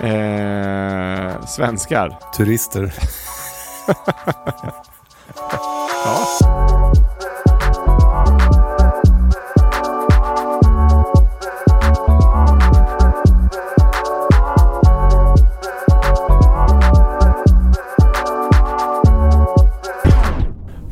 Eh, svenskar. Turister.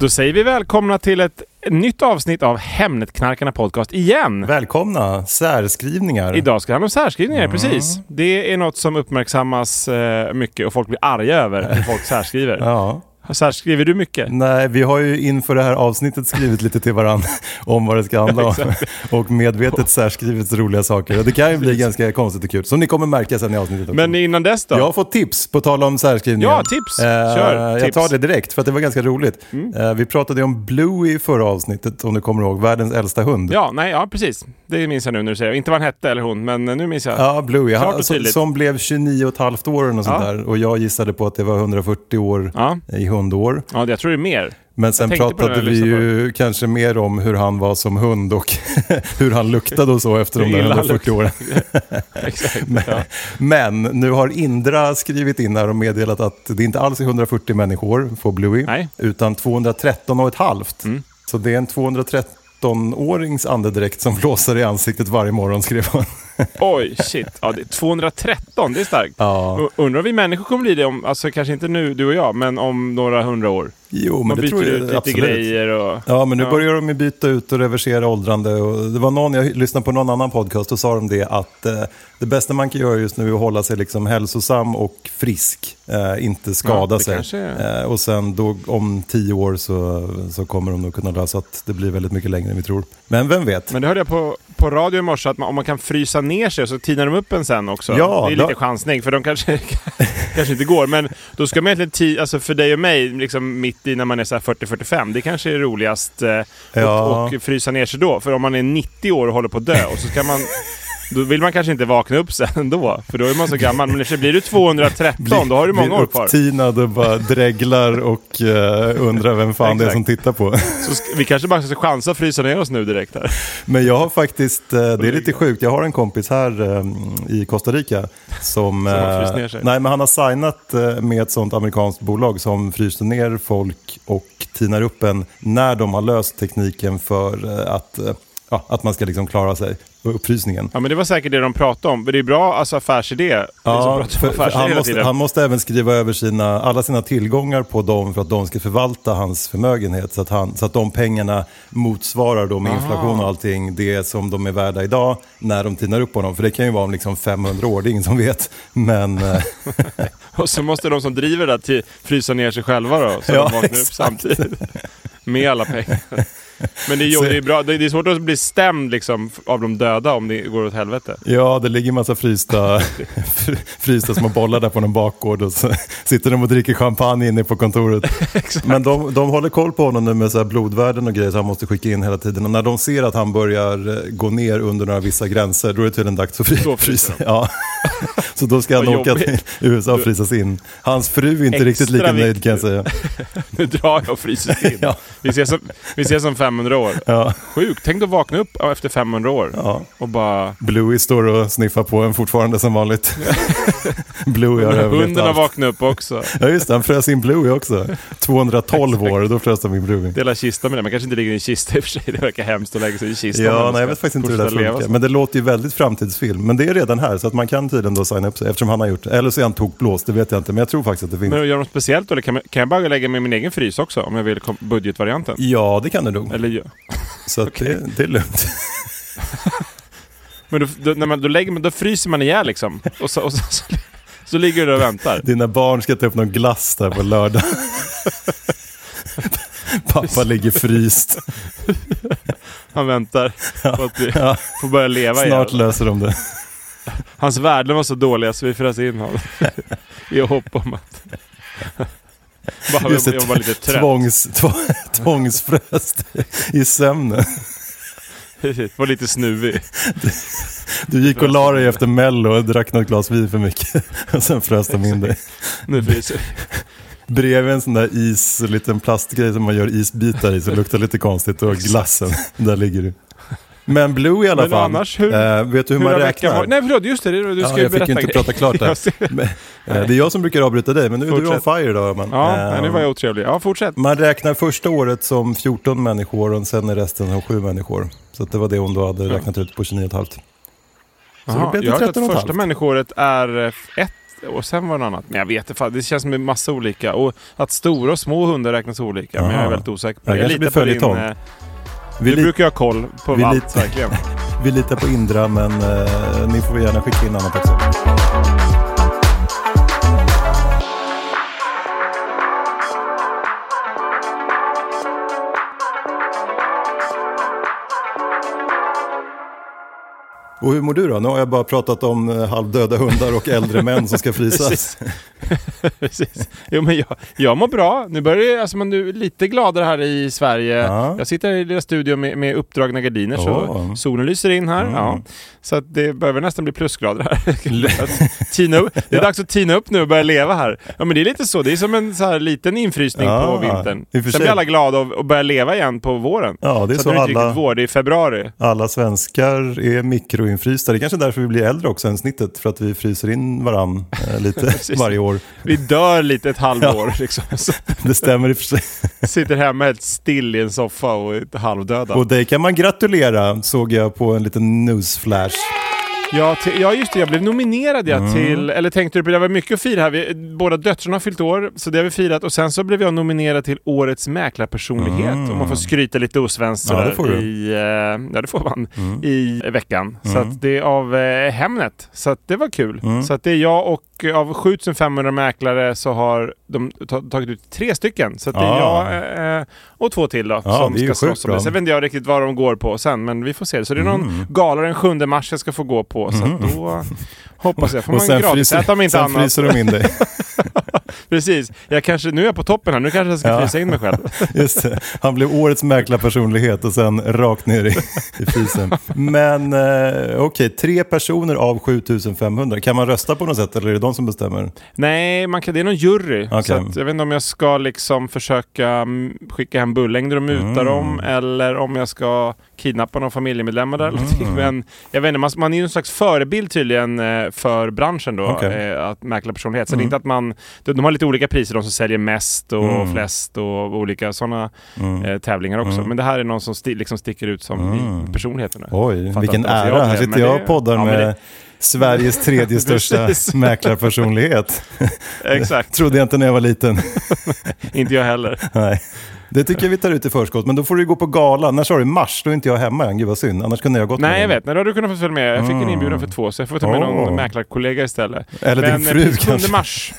Då säger vi välkomna till ett nytt avsnitt av Hemnetknarkarna Podcast igen. Välkomna! Särskrivningar. Idag ska det handla om särskrivningar, precis. Det är något som uppmärksammas eh, mycket och folk blir arga över hur folk särskriver. Ja. Särskriver du mycket? Nej, vi har ju inför det här avsnittet skrivit lite till varandra om vad det ska handla om. och medvetet särskrivit roliga saker. Och det kan ju bli ganska konstigt och kul, som ni kommer märka sen i avsnittet också. Men innan dess då? Jag har fått tips på tal om särskrivningar. Ja, tips. Kör, Jag tips. tar det direkt för att det var ganska roligt. Mm. Eh, vi pratade om Bluey i förra avsnittet, om du kommer ihåg. Världens äldsta hund. Ja, nej, ja precis. Det minns jag nu när du säger. Inte vad han hette eller hon, men nu minns jag. Ja, Bluey. Han, som, som blev 29 och ett halvt år och sånt Ja. där. Och jag gissade på att det var 140 år Ja. i hundår. Ja, jag tror det är mer. Men sen pratade vi ju kanske mer om hur han var som hund och hur han luktade och så efter de där illa han 140 åren. Exakt. Ja. Men nu har Indra skrivit in här och meddelat att det inte alls är 140 människor på Bluey, Nej. utan 213 och ett halvt. Mm. Så det är en 213-årings andedräkt som blåser i ansiktet varje morgon, skrev han. Oj, shit. Ja, det är 213, det är starkt. Ja. Undrar vi människor kommer bli det om, alltså kanske inte nu, du och jag, men om några hundra år. Jo, men Man det tror jag ut lite absolut. grejer och... Ja, men nu Ja. börjar de ju byta ut och reversera åldrande. Och det var någon, jag lyssnade på någon annan podcast och sa de det att eh, det bästa man kan göra just nu är att hålla sig liksom hälsosam och frisk. Eh, inte skada Ja, sig. är- Eh, och sen då, om tio år så, så kommer de nog kunna lösa att det blir väldigt mycket längre än vi tror. Men vem vet? Men det hörde jag på, på radio i morse, att man, om man kan frysa ner sig så tinar de upp en sen också. Ja, det är då- lite chansning, för de kanske, kanske inte går. Men då ska man egentligen, ti, alltså för dig och mig, liksom mitt i när man är så här 40-45, det kanske är roligast eh, Ja. och, och frysa ner sig då. För om man är 90 år och håller på att dö och så ska man Då vill man kanske inte vakna upp sen ändå, för då är man så gammal. Men så blir du 213, då har du många år kvar. upptinad och bara dreglar och eh, undrar vem fan det är som tittar på. Så vi kanske bara ska chansa att frysa ner oss nu direkt här. Men jag har faktiskt, eh, det är lite sjukt, jag har en kompis här eh, i Costa Rica som... fryst ner sig. Nej, men han har signat med ett sånt amerikanskt bolag som fryser ner folk och tinar upp en när de har löst tekniken för att, ja, att man ska liksom klara sig på uppfrysningen. Ja men det var säkert det de pratade om. Men det är bra alltså affärsidé. Ja, för, affärsidé han, måste, han måste även skriva över sina, alla sina tillgångar på dem för att de ska förvalta hans förmögenhet. Så att, han, så att de pengarna motsvarar då med inflation och allting det som de är värda idag när de tinar upp honom. För det kan ju vara om liksom 500 år, det är ingen som vet. Men eh, Och så måste de som driver det där frysa ner sig själva då. Så Ja, de vaknar upp samtidigt. Med alla pengar. Men det är, det är, bra, det är svårt att bli stämd liksom, av de döda om det går åt helvete. ja, det ligger en massa frysta, fr- frysta små bollar där på någon bakgård och så sitter de och dricker champagne inne på kontoret. Men de, de håller koll på honom nu med så här blodvärden och grejer så han måste skicka in hela tiden. Och när de ser att han börjar eh, gå ner under några vissa gränser, då är det tydligen dags att fryser frysa. Ja. Så då ska han åka jobbigt. till USA och frysas in. Hans fru är inte Extra riktigt lika nöjd viktigt. kan jag säga. Nu drar jag och fryser in. Ja. vi, ses om, vi ses om fem 500 år. Ja, Sjukt. Tänk att vakna upp efter 500 år ja. och bara... Bluey står och sniffar på en fortfarande som vanligt. Bluey har överlevt Hunden har vaknat upp också. Ja just det, han frös in Bluey också. 212 år, då frös de in Bluey. Dela kista med det. Man kanske inte ligger i en kista i och för sig. Det verkar hemskt att lägga sig i kistan. Ja, men nej, jag vet faktiskt inte hur det där funkar. Men det låter ju väldigt framtidsfilm. Men det är redan här, så att man kan tydligen då signa upp sig eftersom han har gjort det. Eller så är han tokblåst, det vet jag inte. Men jag tror faktiskt att det finns. Men gör de speciellt då? Eller kan, kan jag bara lägga med min egen frys också? Om jag vill budgetvarianten? Ja, det kan du nog. Eller, gör- Så att det, det är lugnt. men då, då, när man, då, lägger man, då fryser man ihjäl liksom. Och så, och så, så, så ligger du och väntar. Dina barn ska ta upp någon glass där på lördag. Pappa ligger fryst. Han väntar på att vi Ja, får börja leva snart igen. löser de det. Hans värden var så dåliga så vi frös in honom. I hopp om att... Bara, Just jag, var lite trött. tvångs, två- tvångsfröst i sömnen. var lite snuvig. Du gick och la dig efter mello och drack något glas vin för mycket. Och sen frös de in dig. Nu fryser Bredvid en sån där is, liten plastgrej som man gör isbitar i så luktar lite konstigt och glassen, där ligger du. Men Blue i alla fall. annars, hur- Eh, vet du hur, Hur man räknar? varit? Nej förlåt, just det. det- Du Ja, ska ju jag fick berätta ju inte prata klart där. Jag Men, eh, det är jag som brukar avbryta dig, men nu är du on Fortsätt. fire idag. Man. Ja, Eh, nu var jag otrevlig. Ja, fortsätt. Man räknar första året som 14 människor och sen är resten som 7 människor. Så det var det hon då hade räknat ut på 29,5. Så då Jaha, blev det jag har hört 13 och att första människoåret är eh, ett och sen var det något annat. Men jag vet inte, det känns som en massa olika. Och att stora och små hundar räknas olika. Men jag är Aha. väldigt osäker på Det det. Jag blir litar på din... Vi, li- brukar ha koll på vi allt, verkligen. vi litar på Indra, men eh, ni får gärna skicka in annat också. Och hur mår du då? Nu har jag bara pratat om eh, halvdöda hundar och äldre män som ska frysas. Precis. Precis. Jo, men jag, jag mår bra. Nu börjar det, alltså, man är lite gladare här i Sverige. Ja. Jag sitter i lilla studion med, med uppdragna gardiner så Åh. solen lyser in här. Mm. Ja. Så att det behöver nästan bli plusgrader här. Tina upp. Det är dags att tina upp nu och börja leva här. Ja men det är lite så. Det är som en så här liten infrysning Ja, på vintern. Sen blir alla glada och, och börjar leva igen på våren. Ja, det är så så att det är inte riktigt vår, det är februari. Alla svenskar är mikroinfrysta. Det är kanske är därför vi blir äldre också än snittet. För att vi fryser in varann eh, lite varje år. Vi dör lite ett halvår liksom. Så Det stämmer i och för sig. sitter hemma helt still i en soffa och är halvdöda. Och dig kan man gratulera, såg jag på en liten newsflash. Ja, till, ja, just det. Jag blev nominerad ja, Mm. till... Eller tänkte du på det? var mycket att fira här. Vi, båda döttrarna har fyllt år, så det har vi firat. Och sen så blev jag nominerad till Årets mäklarpersonlighet. Om man får skryta lite osvenskt Mm. Ja, det får du. Mm. I, eh, ja, det får man. I veckan. Så att det är av eh, Hemnet. Så att det var kul. Mm. Så att det är jag och eh, av 7500 mäklare så har de ta- tagit ut tre stycken. Så att det är Ah. jag eh, och två till då Ja, som ska slåss om det. Sen vet inte jag riktigt vad de går på sen, men vi får se. Så det är någon Mm. gala den 7 mars jag ska få gå på. Så att då hoppas jag får man gratis fryser, äta om inte sen annat. fryser de in dig. Precis. Jag kanske, nu är jag på toppen här, nu kanske jag ska Ja. frysa in mig själv. Just det. Han blev årets mäklarpersonlighet och sen rakt ner i, i frysen. Men eh, okej, tre personer av 7500. Kan man rösta på något sätt eller är det de som bestämmer? Nej, man kan, det är någon jury. Okej. Så att, jag vet inte om jag ska liksom försöka mm, skicka hem bullängder och muta Mm. dem eller om jag ska kidnappa någon familjemedlemmar någonting. Mm. Men jag vet inte, man, man är ju en slags förebild tydligen eh, för branschen då. Mm. eh, att mäkla personlighet. Så det är inte att man, de, de har lite olika priser, de som säljer mest och Mm. flest och olika sådana Mm. eh, tävlingar också. Mm. Men det här är någon som sti, liksom sticker ut som Mm. personligheten. Oj, vilken ära. Här sitter jag och poddar med Sveriges tredje största mäklarpersonlighet. Exakt, Trodde jag inte när jag var liten. inte jag heller. Nej. Det tycker jag vi tar ut i förskott, men då får du gå på gala. När sa du? Mars? Då är inte jag hemma än. Gud vad synd. Annars kunde jag gått Nej, jag vet. Nej, då hade du kunnat få följa med. Jag fick en Mm. inbjudan för två, så jag får ta med någon Åh. mäklarkollega istället. Eller din Men, fru eh, 7 kanske. mars.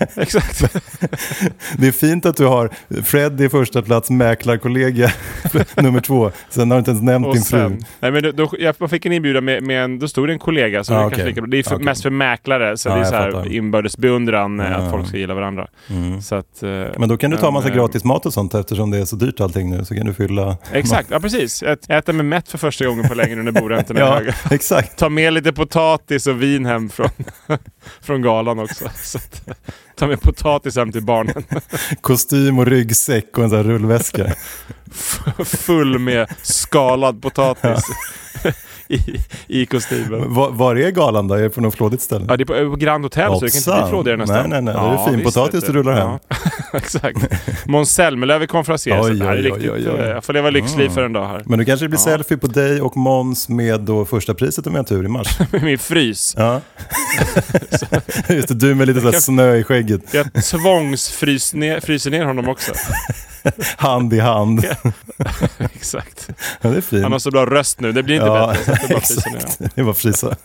Exakt. Det är fint att du har Fred i första plats, mäklarkollega nummer två. Sen har du inte ens nämnt Och din fru. nej, men då, då, jag fick en inbjudan med, med en, då stod det en kollega, så Ah, kanske lika, det är för, Okej. mest för mäklare, så Ja, det är så här inbördes beundran eh, Ja. att folk ska gilla varandra. Mm. Så att, eh, Men då kan du ta men, massa eh, gratis mat och sånt eftersom det är så dyrt allting nu. Så kan du fylla... Exakt, ja precis. Jag äter mig mätt för första gången på länge nu när boräntorna är Ja, höga. exakt. Ta med lite potatis och vin hem från, från galan också. Ta med potatis hem till barnen. Kostym och ryggsäck och en sån här rullväska. Full med skalad potatis i, i kostymen. Var, var är galan då? Är det på något flådigt ställe? Ja, det är på, på Grand Hotel så det kan inte bli flådigare nästan. Nej, nej, nej. Det är finpotatis du rullar hem. Ja, exakt. Måns Zelmerlöw är konferencier. Oj, oj, riktigt, oj, oj, eh, Jag får leva lyxliv för en dag här. Men nu kanske det blir selfie på dig och Måns med då första priset om jag har tur i mars. Med min frys. Ja. Just det, du med lite snö i skägget. Jag tvångsfryser ner, ner honom också. Hand i hand. Exakt. Ja, det är fint. Han har så bra röst nu, det blir inte Ja, bättre. Det bara fryser ner. exakt. Det var frisa.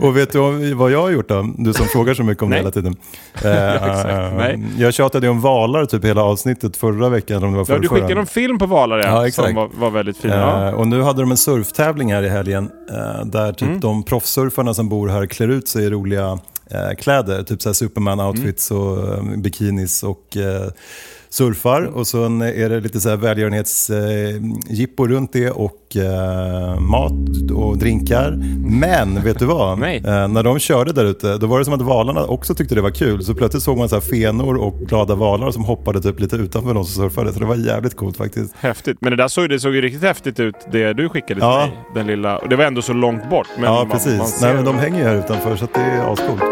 Och vet du vad jag har gjort då? Du som frågar så mycket om det Nej. hela tiden. Eh, exakt. eh, Nej. Jag tjatade ju om valar typ hela avsnittet förra veckan. Eller om det var Ja, förra, du skickade någon film på Valar ja, Ja, exakt. som var, var väldigt fin. Ja. Eh, och nu hade de en surftävling här i helgen där typ Mm. de proffssurfarna som bor här klär ut sig i roliga kläder. Typ Superman-outfits Mm. och bikinis och surfar. Och så är det lite så här välgörenhetsjippo runt det och eh, mat och drinkar. Men vet du vad? Nej. Eh, när de körde där ute, då var det som att valarna också tyckte det var kul. Så plötsligt såg man så här fenor och glada valar som hoppade typ lite utanför de som surfade. Så det var jävligt coolt faktiskt. Häftigt. Men det där såg, det såg ju riktigt häftigt ut, det du skickade till Ja. mig. Den lilla, och det var ändå så långt bort. Men ja, man, precis. Man ser Nej, men de hänger ju här utanför så att det är ascoolt.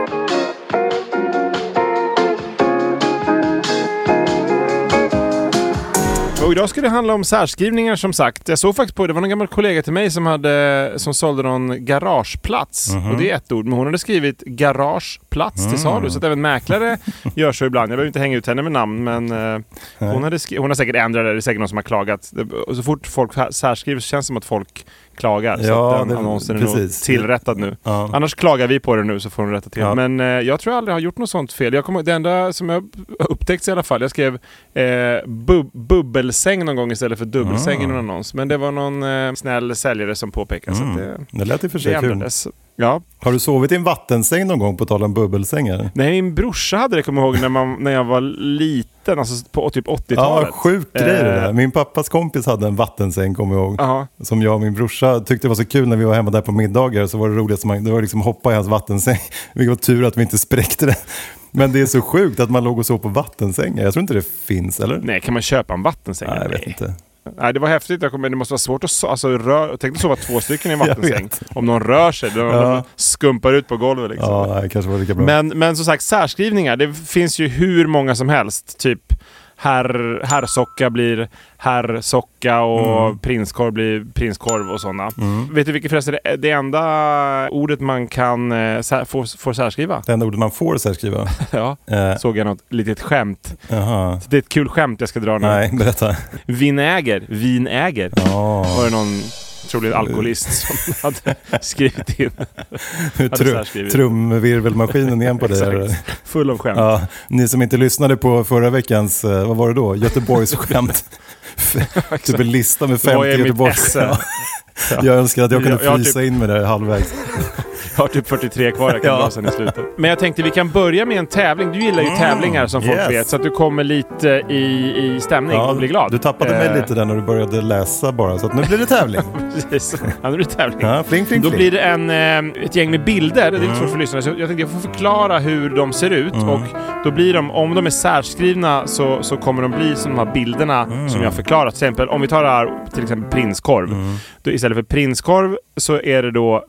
Och idag ska det handla om särskrivningar som sagt. Jag såg faktiskt på, det var någon gammal kollega till mig som, hade, som sålde någon garageplats. Mhm. Och det är ett ord, men hon hade skrivit garageplats till Mm. salu. Så att även mäklare gör så ibland. Jag behöver inte hänga ut henne med namn, men eh, hon, hade hon har säkert ändrat det. Det är säkert någon som har klagat. Och så fort folk särskriver så känns det som att folk klagar. så Ja, att den det- annonsen är precis. nog tillrättad nu. Ja. Annars klagar vi på det nu så får hon rätta till. Ja. Men eh, jag tror jag aldrig har gjort något sånt fel. Jag kommer, det enda som jag har upptäckt i alla fall, jag skrev eh, bub, bubbelsäng någon gång istället för dubbelsäng i någon annons. Men det var någon eh, snäll säljare som påpekade. Så att det, Det lät i och för sig kul. Ja. Har du sovit i en vattensäng någon gång på tal om bubbelsängar? Nej, min brorsa hade det, kommer jag ihåg, när, man, när jag var liten. Alltså på typ 80-talet. Ja, sjuk grej det där. Eh. Min pappas kompis hade en vattensäng, kommer jag ihåg. Jaha. Som jag och min brorsa tyckte det var så kul när vi var hemma där på middagar. Så var det roligt man, det var liksom hoppa i hans vattensäng. Vilket var tur att vi inte spräckte den. Men det är så sjukt att man låg och sov på vattensängar. Jag tror inte det finns, eller? Nej, kan man köpa en vattensäng? Nej, jag vet inte. Nej, det var häftigt. Jag kommer, det måste vara svårt att so- alltså, rö- Tänk dig sova två stycken i en vattensäng. Om någon rör sig, då Ja. skumpar ut på golvet liksom. Ja, nej, kanske var lika bra. Men, men som sagt, särskrivningar. Det finns ju hur många som helst. Typ herr, herrsocka blir herrsocka och Mm. prinskorv blir prinskorv och sådana. Vet du vilket förresten det, det enda ordet man kan eh, sär, få, får särskriva? Det enda ordet man får särskriva. ja. Eh, Såg jag något litet skämt. Jaha. Det är ett kul skämt jag ska dra nu. Nej, berätta. Vinäger, vinäger. Ja. Var det någon trolig alkoholist som hade skrivit in. Trumvirvelmaskinen igen på. Exakt. Full av skämt. Ja, ni som inte lyssnade på förra veckans, eh, vad var det då? Göteborgs skämt. typ en lista med Vad 50 är mitt Göteborgs? Jag önskar att jag kunde Jag- jag har frysa typ- in med det halvvägs. Jag har typ 43 kvar jag kan Ja. dra sen i slutet. Men jag tänkte vi kan börja med en tävling. Du gillar ju tävlingar som folk yes. vet. Så att du kommer lite i, i stämning och blir glad. Du tappade mig Eh, lite där när du började läsa bara, så att nu blir det tävling. Precis. Ja, nu blir det tävling. Ja, fling, fling, Då fling. blir det en, eh, ett gäng med bilder. Det är lite svårt för lyssnarna. Så jag tänkte jag får förklara hur de ser ut. Mm. Och då blir de, om de är särskrivna så, så kommer de bli som de här bilderna Mm. som jag har förklarat. Till exempel, om vi tar det här, till exempel prinskorv. Mm. Då istället för prinskorv så är det då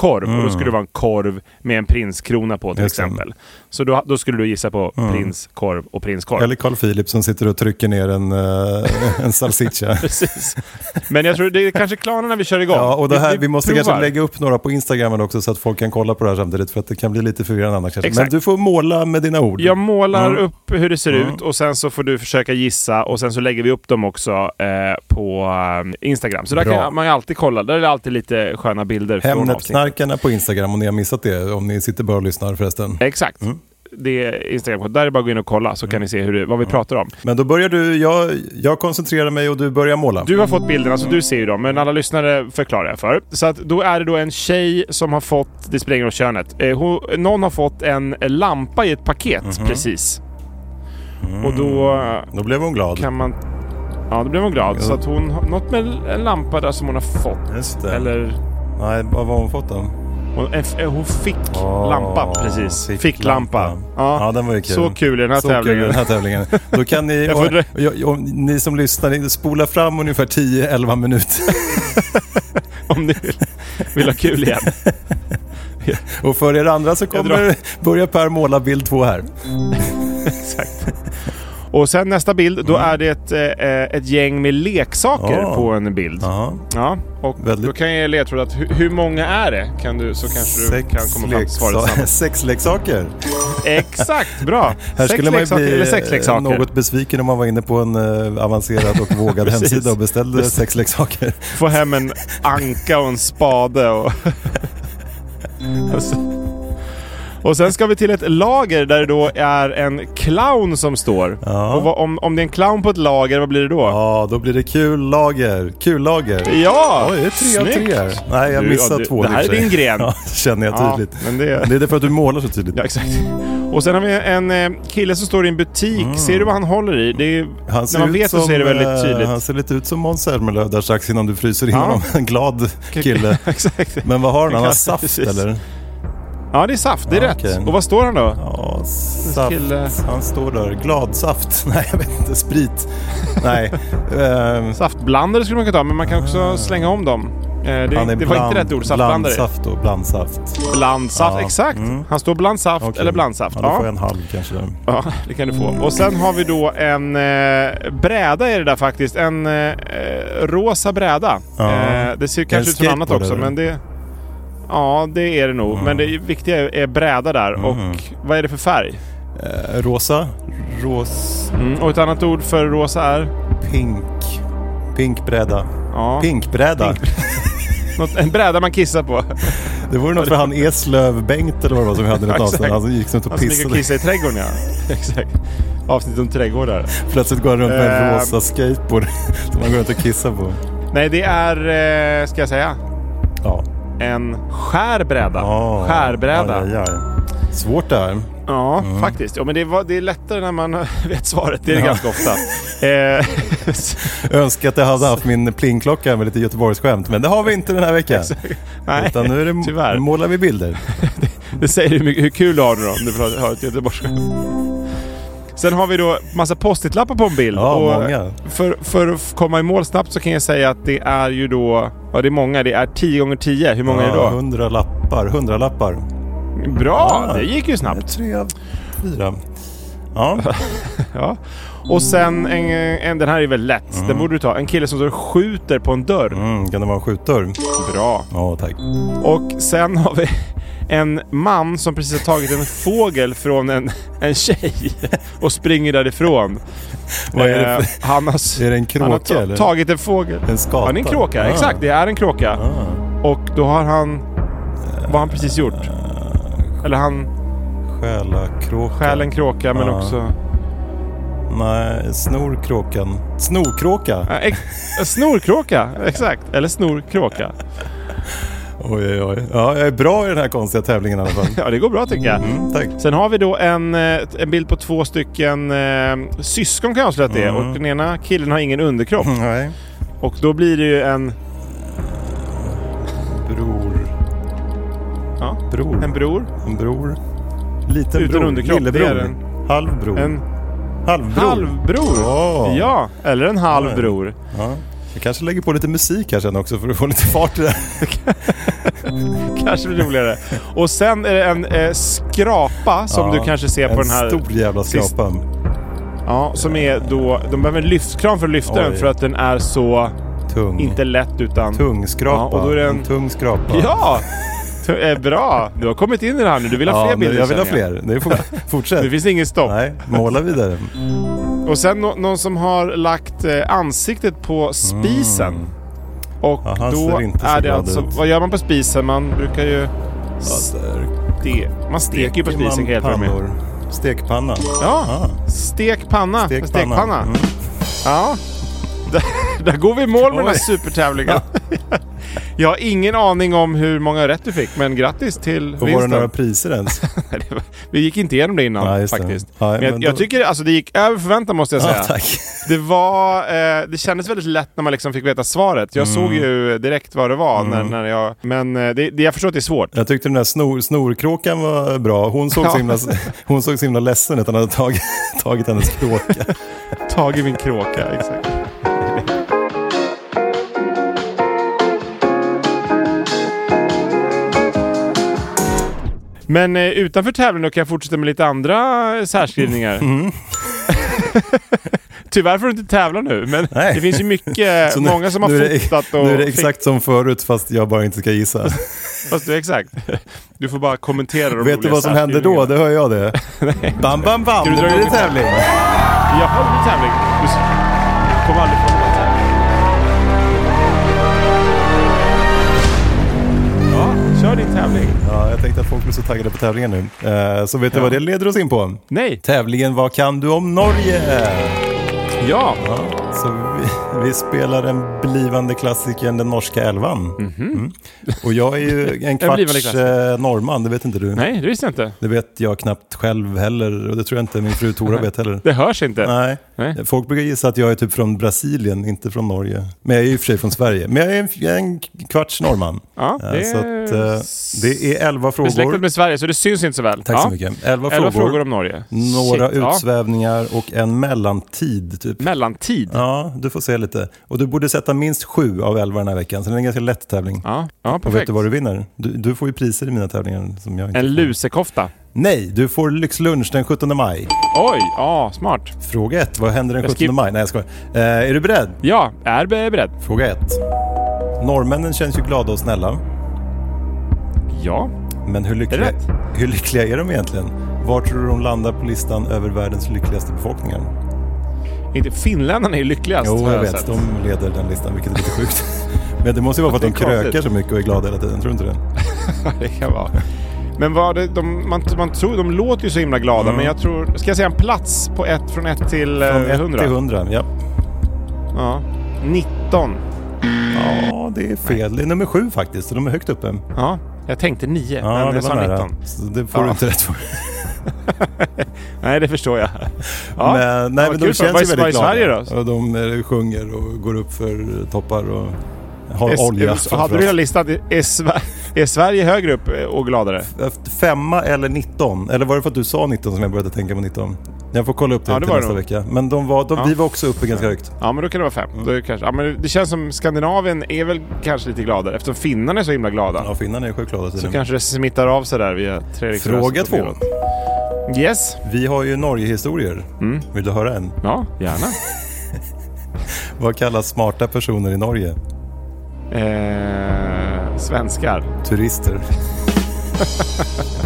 prinskorv. Och då skulle det vara en korv med en prinskrona på till Mm. Just det. exempel. Så då, då skulle du gissa på prinskorv och prinskorv. Eller Carl Philip som sitter och trycker ner en, eh, en salsiccia. Precis. Men jag tror det är kanske klarna när vi kör igång. Ja, och det här, vi, måste provar. kanske lägga upp några på Instagram också så att folk kan kolla på det här samtidigt för att det kan bli lite förvirrande annars. Exakt. Men du får måla med dina ord. Jag målar Mm. upp hur det ser ut och sen så får du försöka gissa och sen så lägger vi upp dem också eh, på eh, Instagram. Så där Bra. kan man ju alltid kolla. Där är det alltid lite sköna bilder från Hemnetknarkarna på Instagram om ni har missat det. Om ni sitter bara och lyssnar förresten. Exakt. Mm. Det är Instagram. Där är det bara att gå in och kolla så kan ni se hur det, vad vi pratar om. Men då börjar du, jag, jag koncentrerar mig och du börjar måla. Du har fått bilderna så du ser ju dem, men alla lyssnare förklarar jag för. Så att då är det då en tjej som har fått, det spelar ingen roll könet, eh, hon, någon har fått en lampa i ett paket Mhm. precis. Och då Då blev hon glad. kan man... Ja, då blev hon glad. Så att hon har något med en lampa där som hon har fått. Eller... Nej, vad har hon fått då? Hon, f- hon fick lampa precis. fick Ficklampa. lampa. Ja. Ja, den var ju kul. Så kul i den här Så kul i tävlingen. den här tävlingen. Då kan ni, och, och, och, ni som lyssnar, spola fram ungefär 10-11 minuter. Om ni vill, vill ha kul igen. Och för er andra så kommer börja Per måla bild två här. Exakt. Och sen nästa bild, då är det ett, eh, ett gäng med leksaker Ja. på en bild. Ja. Ja, och Väldigt- då kan jag ge ledtråd att hur, många är det? Kan du, så kanske du kan komma fram till svaret snabbt. Sexleksaker. Exakt, bra! Här Sex skulle man leksaker, bli sex eh, leksaker. något besviken om man var inne på en eh, avancerad och vågad hemsida och beställde sexleksaker. Få hem en anka och en spade och... och, sen ska vi till ett lager där det då är en clown som står. Ja. Och vad, om, om det är en clown på ett lager, vad blir det då? Ja, då blir det kul lager. Kul lager. Ja! Oj, det är tre av tre här. Nej, jag Du, missade ja, du- två det här är din gren. Ja, känner jag Ja, tydligt. men det... Det är därför att du målar så tydligt. Ja, exakt. Och sen har vi en eh, kille som står i en butik. Ser du vad han håller i? Det är, när man vet så ser det väldigt eh, tydligt. Han ser lite ut som Måns Zelmerlöw där strax innan du fryser in Ja. honom. En glad kille. exakt. Men vad har han? Han har Ja, saft eller? Ja, det är saft. Det är Ja, rätt. okej. Och vad står han då? Ja, saft. kille. Han står där. Gladsaft. Nej, jag vet inte. Sprit. Nej. ehm, Saftblandare skulle man kunna ta, men man kan också slänga om dem. Eh, det han är det var inte rätt ord. Saftblandare. Blandsaft och blandsaft. Blandsaft, Ja, exakt. mm. Han står blandsaft Okej. eller blandsaft. Ja, då får Ja, jag en halv kanske. ja, det kan du få. Och sen har vi då en eh, bräda är det där faktiskt. En eh, rosa bräda. Ja. Eh, det ser kanske ut som annat också, eller? men det... Ja, det är det nog. Men det viktiga är, är bräda där. Mm. Och vad är det för färg? Eh, rosa. Ros... Mm. Och ett annat ord för rosa är? Pink. Pinkbräda. Ja, Pinkbräda. något, en bräda man kissar på. Det vore något för han Eslöv Bengt eller vad det var som vi hade i något avsnitt. Han gick runt och Han som gick och pissade. kissade i trädgården ja. Exakt. Avsnitt om trädgårdar. Plötsligt går han runt med en Ehm. rosa skateboard som han går runt och kissar på. Nej, det är, eh, ska jag säga, Ja. En skärbräda. Oh, Skärbräda. Aj, aj, aj. Svårt det här. Ja, faktiskt. Ja, men det, var, det är lättare när man vet svaret. Det är det Ja. ganska ofta. Eh, Önskar att jag hade haft min plingklocka med lite Göteborgsskämt. Men det har vi inte den här veckan. nej, Utan nu, är det, tyvärr. målar vi bilder. det säger hur, mycket, hur kul du har nu då, om du får ha ett göteborgsskämt. Sen har vi då massa post-it-lappar på en bild. Ja, och många. För, för att komma i mål snabbt så kan jag säga att det är ju då... Ja, det är många. Det är 10 gånger 10 Hur många är det Ja, då? Hundra lappar. Hundra lappar. Bra! Ja. Det gick ju snabbt. Tre av fyra. Ja, Ja. Och sen, en, en, den här är väldigt lätt. Den borde du ta. En kille som står och skjuter på en dörr. mm, kan det vara en skjutdörr? Bra. Ja, tack. Och sen har vi en man som precis har tagit en fågel från en, en tjej och springer därifrån. Vad är det Eh, för... han har, Är det en han har kråka eller? tagit en fågel. En skata? Det är en kråka. Ah. Exakt, det är en kråka. Ah. Och då har han... Vad har han precis gjort? Eller han Stjäla kråka. stjäl en kråka men Ja. också... Nej, snorkråkan. Snorkråka? Snorkråka, exakt. Eller snorkråka. Oj, oj, oj. Ja, jag är bra i den här konstiga tävlingen i alla fall. Ja, det går bra tycker jag. Mm, tack. Sen har vi då en, eh, en bild på två stycken eh, syskon kan jag avslöja att det är. Mm. Och den ena killen har ingen underkropp. Nej. Och då blir det ju en, Bror. Ja. Bror. en bror. En bror. Liten Utan bror. underkropp, Lillebror. det är en- Halvbror. En Halvbror. halvbror. Ja. Ja, eller en halvbror. ja. Jag kanske lägger på lite musik här sen också för att få lite fart i det. Kanske blir roligare. Och sen är det en eh, skrapa som Ja, du kanske ser på en den här. stor jävla skrapa. Ja, som är då... De behöver en lyftkran för att lyfta Oj. den för att den är så... Tung. Inte lätt utan... Tung skrapa. Ja, och då är det en- en tung skrapa. Ja! Är bra! Du har kommit in i det här nu. Du vill ha Ja, fler bilder jag vill ha fler. Det får, fortsätt. Det finns ingen stopp. Nej, måla vidare. Och sen nå- någon som har lagt eh, ansiktet på spisen. Och Ja, han då är det alltså... ut. Vad gör man på spisen? Man brukar ju... Ste man steker ju på spisen. Pannor. Stekpanna. Ja, Ah, stekpanna. stekpanna. Stekpanna. Mm. Ja. Där, där går vi i mål med den här Oj. supertävlingen. Jag har ingen aning om hur många rätt du fick, men grattis till Och var det vinsten. några priser ens? Vi gick inte igenom det innan Ja, det. faktiskt. Ja, men jag, men jag då- tycker alltså det gick över förväntan måste jag säga. Ja. Det var... Eh, det kändes väldigt lätt när man liksom fick veta svaret. Jag såg ju direkt vad det var när, när jag... Men eh, det, det, jag förstår att det är svårt. Jag tyckte den där snor, snorkråkan var bra. Hon såg, så Ja. himla, hon såg så himla ledsen ut. Han hade tagit, tagit hennes kråka. Tag i min kråka, exakt. Men eh, utanför tävlingen kan jag fortsätta med lite andra eh, särskrivningar. Mm. Tyvärr får du inte tävla nu, men Nej. det finns ju mycket, nu- många som har det- fotat och... Nu är det exakt som förut fast jag bara inte ska gissa. Fast du, exakt. Du får bara kommentera de Vet du vad som händer då? Det hör jag det. Bam, bam, bam! Du blir det tävling. Jaha, det blir tävling. Du kommer aldrig få tävling. Ja, jag tänkte att folk blir så taggade på tävlingen nu. Eh, Så vet du Ja. vad det leder oss in på? Nej. Tävlingen Vad kan du om Norge? Ja. Ja, så vi, vi spelar den blivande klassikern Den norska elvan. Mm. Och jag är ju en kvarts klassiker. eh, norrman, det vet inte du. Nej, det visste jag inte. Det vet jag knappt själv heller och det tror jag inte min fru Tora vet heller. Det hörs inte. Nej. Nej. folk brukar gissa att jag är typ från Brasilien, inte från Norge. Men jag är ju i och för sig från Sverige. Men jag är en, jag är en kvarts norrman. Ja, Ja, det så att, eh, det är elva Besläktat frågor. med Sverige, så det syns inte så väl. Tack ja. så mycket. Elva, Elva frågor, frågor om Norge. några Shit, ja. utsvävningar och en mellantid. Typ. Mellantid. Ja, du får se lite. Och du borde sätta minst sju av elva den här veckan, så det är en ganska lätt tävling. Ja, ja Och vet perfekt. du vad du vinner? Du, du får ju priser i mina tävlingar som jag inte En lusekofta. Nej, du får lyxlunch den 17 maj. Oj, ja, smart. Fråga ett, vad händer den Jag 17 skip- maj? Nej, jag skojar. Eh, är du beredd? Ja, är be- beredd. Fråga ett. Norrmännen känns ju glada och snälla. Ja. Men hur Är lyckliga, rätt? hur lyckliga är de egentligen? Var tror du de landar på listan över världens lyckligaste befolkningar? Inte finländarna är ju lyckligast Jo, jag vet. sett. De leder den listan, vilket är lite sjukt. Men det måste ju vara för att de krökar så mycket och är glada hela tiden. Tror du inte det? det kan vara. Men vad det, de, man, man tror, de låter ju så himla glada, men jag tror... Ska jag säga en plats på ett, från 1 till eh, Från 1 100? till 100, ja. Ja. 19. Ja, det är fel. Det är nummer sju faktiskt, så de är högt uppe. Ja, jag tänkte 9, Ja, men det jag sa nära. 19. Så det får Ja. du inte rätt för. Nej, det förstår jag. Ja. Men, nej, Ja, men kul de för- känns ju väldigt glada. Sverige då? Och de eh, sjunger och går upp för toppar och har Är- olja. är- Hade du hela listan? Är, Sver- är Sverige högre upp eh, och gladare? Femma eller 19? Eller var det för att du sa 19 som jag började tänka på 19? Jag får kolla upp det, Ja, det till nästa det vecka. Men de var, de, Ja. vi var också uppe ganska högt. Ja, men då kan det vara fem. Mm. Det, kanske, ja, men det känns som Skandinavien är väl kanske lite gladare. Eftersom finnarna är så himla glada. Ja, finnarna är sjukt glada Så kanske det smittar av sig där via Fråga två. Yes. Vi har ju Norge-historier. Mm. Vill du höra en? Ja, gärna. Vad kallas smarta personer i Norge? Eh, svenskar. Turister.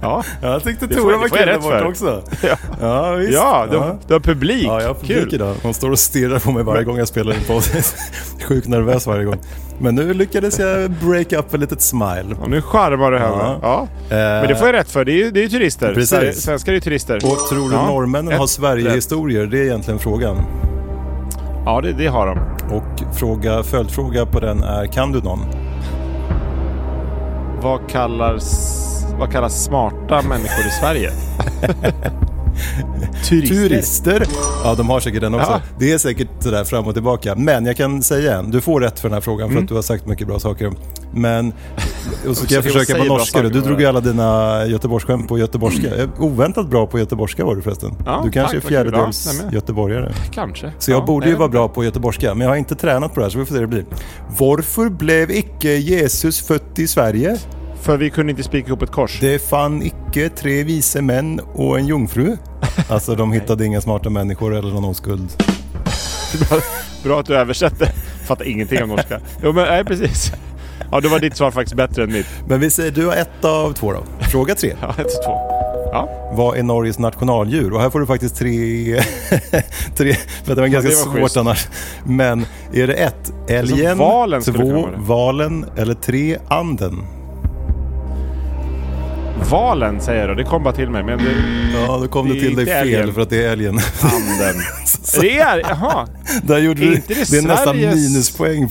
Ja, Jag tyckte får jag rätt för. också. Ja. Ja, visst. ja du, Ja. du har publik. Ja, jag har publik Kul. idag. Hon står och stirrar på mig varje gång jag spelar in podd. Sjukt nervös varje gång. Men nu lyckades jag break up a litet smile. Och nu charmar du henne. Ja. Ja. Men det får jag rätt för. Det är ju, det är ju turister. Precis. Svenskar är ju turister. Och tror du Ja. norrmännen Ett har Sverige-historier? Det är egentligen frågan. Ja, det, det har de. Och fråga, följdfråga på den är, kan du någon? Vad kallas, vad kallas smarta människor i Sverige? Turister. Turister? Ja, de har säkert den också. Ja. Det är säkert sådär fram och tillbaka. Men jag kan säga en, du får rätt för den här frågan för Mm. att du har sagt mycket bra saker. Men, och så ska jag försöka på norska Du drog ju alla dina Göteborgsskämt på göteborgska. Eh, Oväntat bra på göteborgska var du förresten. Ja, du kanske tack, är fjärdedels göteborgare. Kanske. Så jag Ja, borde nej, ju vara bra på göteborgska, men jag har inte tränat på det här så vi får se hur det blir. Varför blev icke Jesus född i Sverige? För vi kunde inte spika ihop ett kors. Det fann icke tre vise män och en jungfru. Alltså de hittade inga smarta människor eller någon oskuld. Bra, bra att du översätter. Fattar ingenting av norska. Jo men nej precis. Ja då var ditt svar faktiskt bättre än mitt. Men vi säger du har ett av två då. Fråga tre. Ja, ett till två. Ja, Vad är Norges nationaldjur? Och här får du faktiskt tre... tre för det var ganska det var svårt schysst. annars. Men är det ett, älgen, valen två, valen eller tre, anden? Valen säger jag då. Det kom bara till mig. Men det, Ja, då kom Det det till dig fel älgen. för att det är älgen. anden. det är, jaha. Där gjorde Är du, inte det det är nästan Sveriges- minuspoäng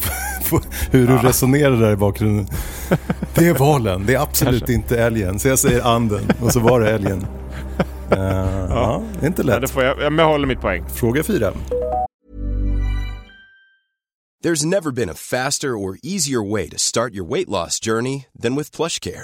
på, hur du resonerar där i bakgrunden. Det är valen, det är absolut inte älgen. Så jag säger anden och så var det älgen. Uh, ja. det är inte Ja, lätt. det får jag, men jag håller mitt poäng. Fråga fyra. There's never been a faster or easier way to start your weight loss journey than with PlushCare.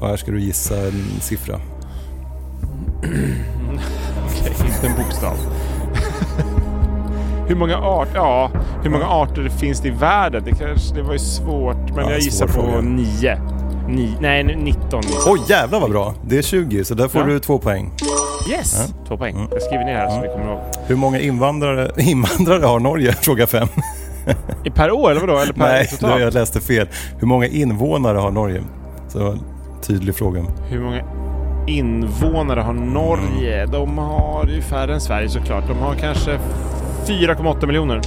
Och här ska du gissa en siffra. Okej, inte en bokstav. hur många arter? Ja, hur många arter finns det i världen? Det, kanske, det var ju svårt, men Ja, jag gissar på nio. Ni, nej, 19. gissar Oj, jävlar vad bra! Det är 20, så där får Ja. du två poäng. Yes! Två poäng. Jag skriver ner här så vi kommer ihåg. Hur många invandrare, invandrare har Norge? Fråga fem. I per år eller vadå? Eller per Nej, totalt? jag läste fel. Hur många invånare har Norge? Så tydlig fråga. Hur många invånare har Norge? De har ju färre än Sverige såklart. De har kanske 4,8 miljoner.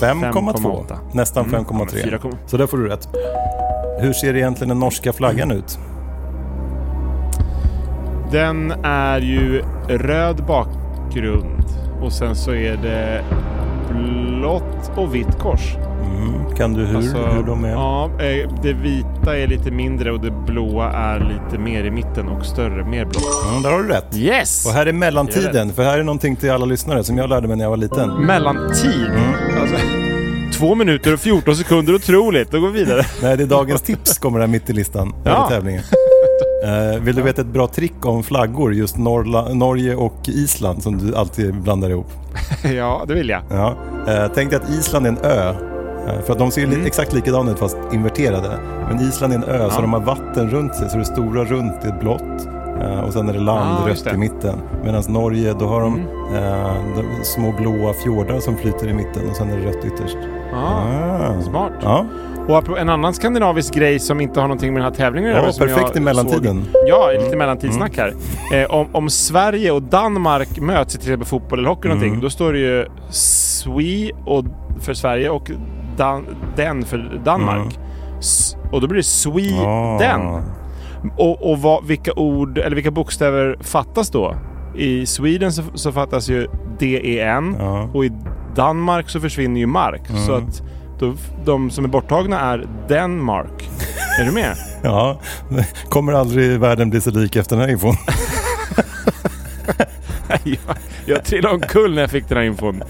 5,2. 5,8. Nästan Mm, 5,3. ja, men 4,- Så där får du rätt. Hur ser egentligen den norska flaggan ut? Den är ju röd bakgrund och sen så är det blått och vitt kors. Mm. Kan du hur, Alltså, hur de är? Ja, eh, det vita är lite mindre och det blåa är lite mer i mitten och större, mer blått. Mm, där har du rätt. Yes! Och här är mellantiden, för här är någonting till alla lyssnare som jag lärde mig när jag var liten. Mellantid. Mm. Alltså, två minuter och 14 sekunder, otroligt. Då går vi vidare. Nej, det är dagens tips kommer här mitt i listan. Ja. Tävlingen. Eh, vill du veta ett bra trick om flaggor, just Norla, Norge och Island som du alltid blandar ihop? ja, det vill jag. Ja. Eh, tänk dig att Island är en ö. Eh, För att de ser Mm. exakt likadana ut fast inverterade. Men Island är en ö så Ja. de har vatten runt sig så det stora runt är blått. Eh, Och sen är det land Ah, rött i mitten. Medan Norge, då har de, Mm. eh, de små blåa fjordar som flyter i mitten och sen är det rött ytterst. Ah, smart. Ja, Och en annan skandinavisk grej som inte har någonting med den här tävlingen att ja göra, som perfekt i mellantiden. Såg, ja, lite mellantidsnack här. Eh, om, om Sverige och Danmark möts i till exempel fotboll eller hockey Mm. någonting, då står det ju Swe och, för Sverige och Dan, Den för Danmark. S- och då blir det Sweden. Ah. Och, och vad, vilka ord, eller vilka bokstäver fattas då? I Sweden så, så fattas ju DEN Ja. och i Danmark så försvinner ju mark. Så att då, de som är borttagna är Denmark. är du med? Ja, kommer aldrig världen bli så lik efter den här infon. jag, jag trillade omkull när jag fick den här infon.